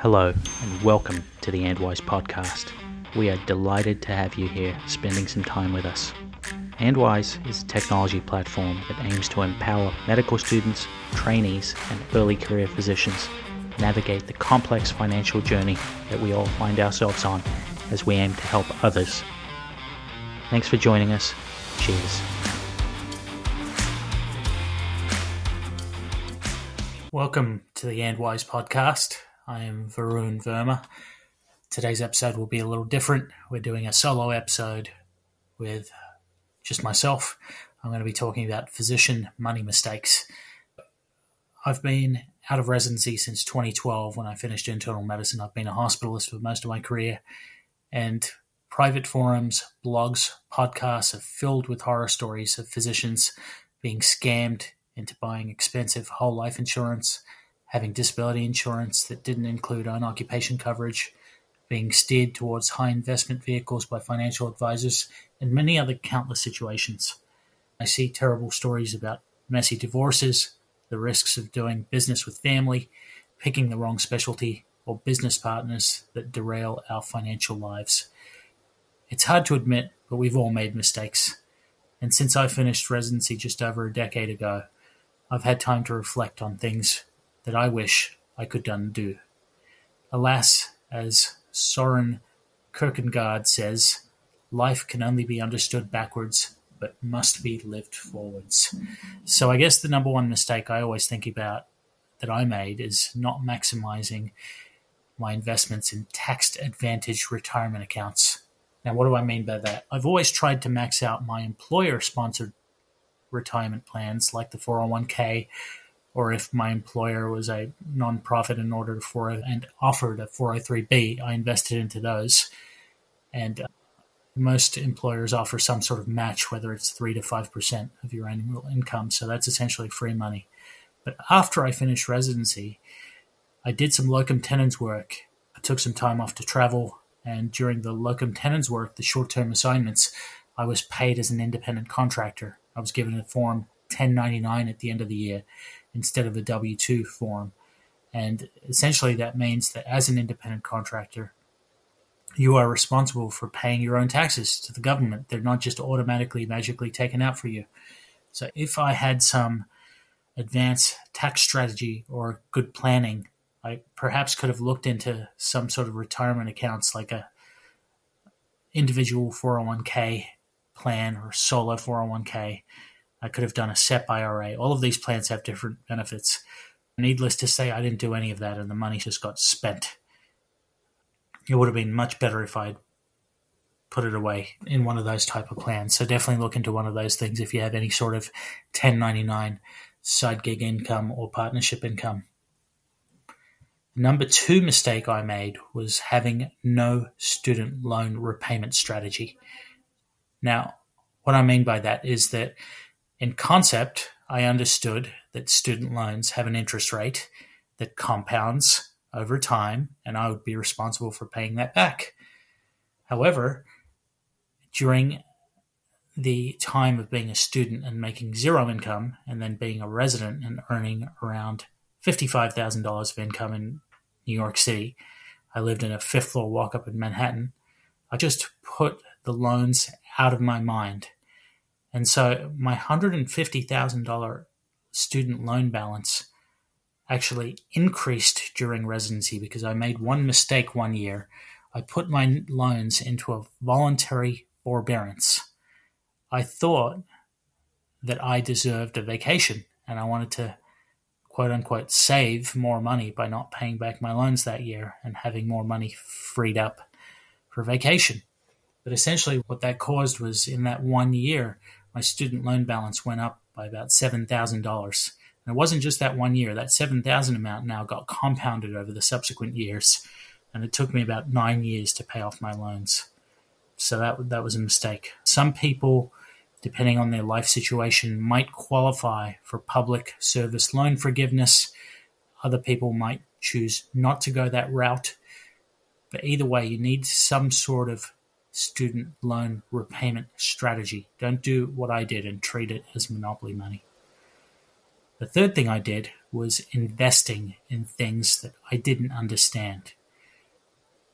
Hello, and welcome to the Andwise podcast. We are delighted to have you here spending some time with us. Andwise is a technology platform that aims to empower medical students, trainees, and early career physicians navigate the complex financial journey that we all find ourselves on as we aim to help others. Thanks for joining us. Cheers. Welcome to the Andwise podcast. I am Varun Verma. Today's episode will be a little different. We're doing a solo episode with just myself. I'm going to be talking about physician money mistakes. I've been out of residency since 2012 when I finished internal medicine. I've been a hospitalist for most of my career, and private forums, blogs, podcasts are filled with horror stories of physicians being scammed into buying expensive whole life insurance, having disability insurance that didn't include own occupation coverage, being steered towards high investment vehicles by financial advisors, and many other countless situations. I see terrible stories about messy divorces, the risks of doing business with family, picking the wrong specialty, or business partners that derail our financial lives. It's hard to admit, but we've all made mistakes. And since I finished residency just over a decade ago, I've had time to reflect on things that I wish I could undo. Alas, as Soren Kierkegaard says, life can only be understood backwards, but must be lived forwards. So I guess the number one mistake I always think about that I made is not maximizing my investments in tax advantage retirement accounts. Now, what do I mean by that? I've always tried to max out my employer sponsored retirement plans like the 401k or if my employer was a nonprofit in order for and offered a 403b i invested into those. And uh, most employers offer some sort of match whether it's 3 to 5% of your annual income. So that's essentially free money. But after i finished residency i did some locum tenens work. I took some time off to travel. And during the locum tenens work the short-term assignments i was paid as an independent contractor. I was given a form 1099 at the end of the year instead of a W 2 form. And essentially, that means that as an independent contractor, you are responsible for paying your own taxes to the government. They're not just automatically, magically taken out for you. So, if I had some advanced tax strategy or good planning, I perhaps could have looked into some sort of retirement accounts like a individual 401k plan or solo 401k. I could have done a SEP IRA. All of these plans have different benefits. Needless to say, I didn't do any of that, and the money just got spent. It would have been much better if I'd put it away in one of those type of plans. So definitely look into one of those things if you have any sort of 1099 side gig income or partnership income. Number two mistake I made was having no student loan repayment strategy. Now, what I mean by that is that in concept, I understood that student loans have an interest rate that compounds over time, and I would be responsible for paying that back. However, during the time of being a student and making zero income, and then being a resident and earning around $55,000 of income in New York City, I lived in a fifth floor walk up in Manhattan. I just put the loans out of my mind. And so my $150,000 student loan balance actually increased during residency because I made one mistake one year. I put my loans into a voluntary forbearance. I thought that I deserved a vacation and I wanted to quote unquote save more money by not paying back my loans that year and having more money freed up for vacation. But essentially, what that caused was in that one year, my student loan balance went up by about $7,000. And it wasn't just that one year, that 7000 amount now got compounded over the subsequent years. And it took me about nine years to pay off my loans. So that, that was a mistake. Some people, depending on their life situation, might qualify for public service loan forgiveness. Other people might choose not to go that route. But either way, you need some sort of student loan repayment strategy. Don't do what I did and treat it as monopoly money. The third thing I did was investing in things that I didn't understand.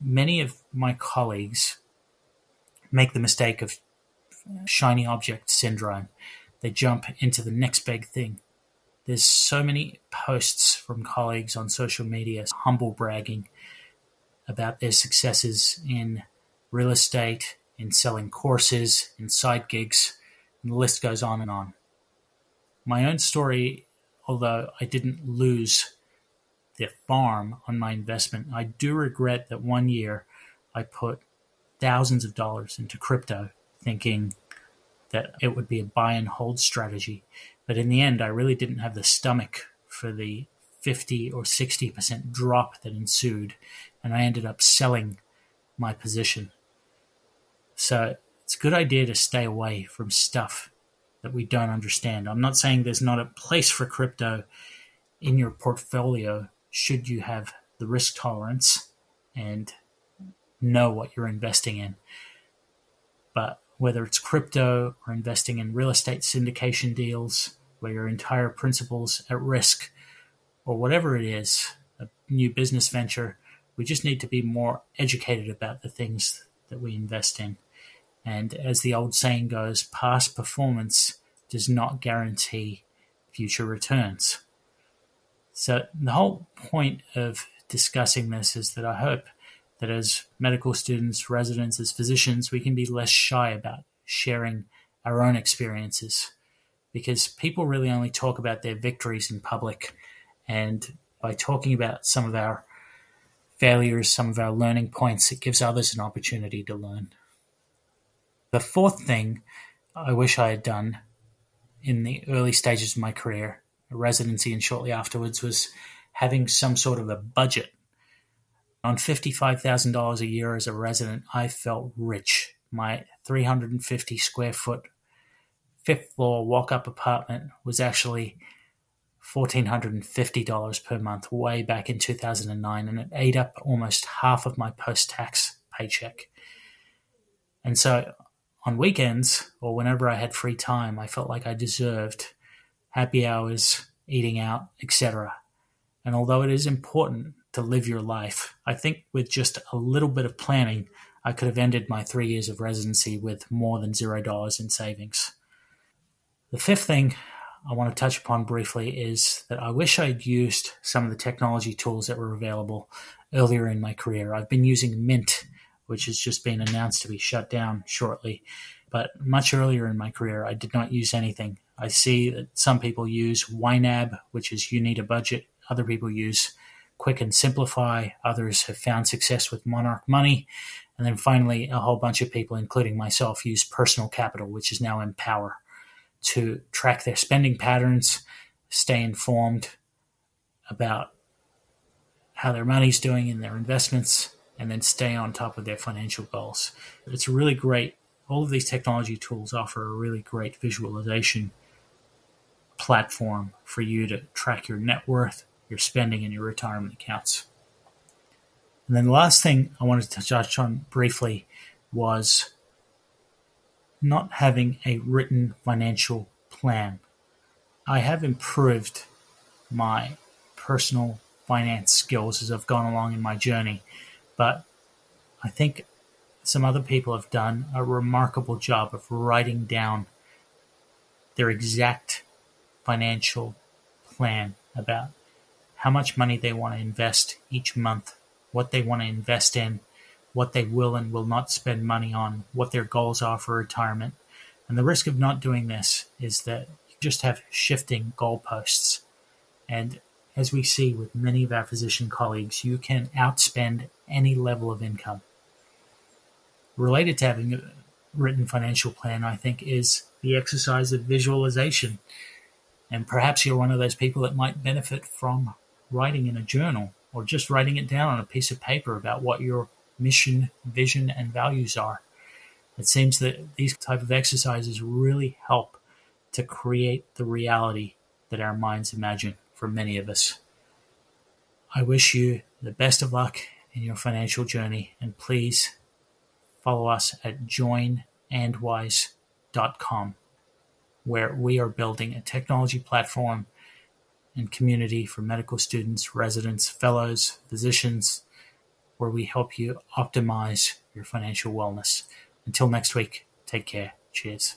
Many of my colleagues make the mistake of shiny object syndrome. They jump into the next big thing. There's so many posts from colleagues on social media humble bragging about their successes in real estate, in selling courses, in side gigs, and the list goes on and on. My own story, although I didn't lose the farm on my investment, I do regret that one year I put thousands of dollars into crypto thinking that it would be a buy and hold strategy. But in the end, I really didn't have the stomach for the 50 or 60% drop that ensued, and I ended up selling my position. So it's a good idea to stay away from stuff that we don't understand. I'm not saying there's not a place for crypto in your portfolio should you have the risk tolerance and know what you're investing in. But whether it's crypto or investing in real estate syndication deals where your entire principal's at risk, or whatever it is, a new business venture, we just need to be more educated about the things that we invest in. And as the old saying goes, past performance does not guarantee future returns. So, the whole point of discussing this is that I hope that as medical students, residents, as physicians, we can be less shy about sharing our own experiences because people really only talk about their victories in public. And by talking about some of our failures, some of our learning points, it gives others an opportunity to learn. The fourth thing I wish I had done in the early stages of my career, residency and shortly afterwards, was having some sort of a budget on $55,000 a year as a resident, I felt rich. My 350 square foot fifth floor walk up apartment was actually $1,450 per month way back in 2009, and it ate up almost half of my post tax paycheck. And so on weekends or whenever I had free time, I felt like I deserved happy hours, eating out, etc. And although it is important to live your life. I think with just a little bit of planning, I could have ended my three years of residency with more than zero dollars in savings. The fifth thing I want to touch upon briefly is that I wish I'd used some of the technology tools that were available earlier in my career. I've been using Mint, which has just been announced to be shut down shortly. But much earlier in my career, I did not use anything. I see that some people use YNAB, which is you need a budget. Other people use Quick and Simplifi. Others have found success with Monarch Money. And then finally, a whole bunch of people, including myself, use Personal Capital, which is now Empower, to track their spending patterns, stay informed about how their money's doing in their investments, and then stay on top of their financial goals. It's really great. All of these technology tools offer a really great visualization platform for you to track your net worth, your spending and your retirement accounts. And then the last thing I wanted to touch on briefly was not having a written financial plan. I have improved my personal finance skills as I've gone along in my journey, but I think some other people have done a remarkable job of writing down their exact financial plan about how much money they want to invest each month, what they want to invest in, what they will and will not spend money on, what their goals are for retirement. And the risk of not doing this is that you just have shifting goalposts. And as we see with many of our physician colleagues, you can outspend any level of income. Related to having a written financial plan, I think, is the exercise of visualization. And perhaps you're one of those people that might benefit from writing in a journal or just writing it down on a piece of paper about what your mission, vision, and values are. It seems that these type of exercises really help to create the reality that our minds imagine for many of us. I wish you the best of luck in your financial journey and please follow us at joinandwise.com where we are building a technology platform and community for medical students, residents, fellows, physicians, where we help you optimize your financial wellness. Until next week, take care. Cheers.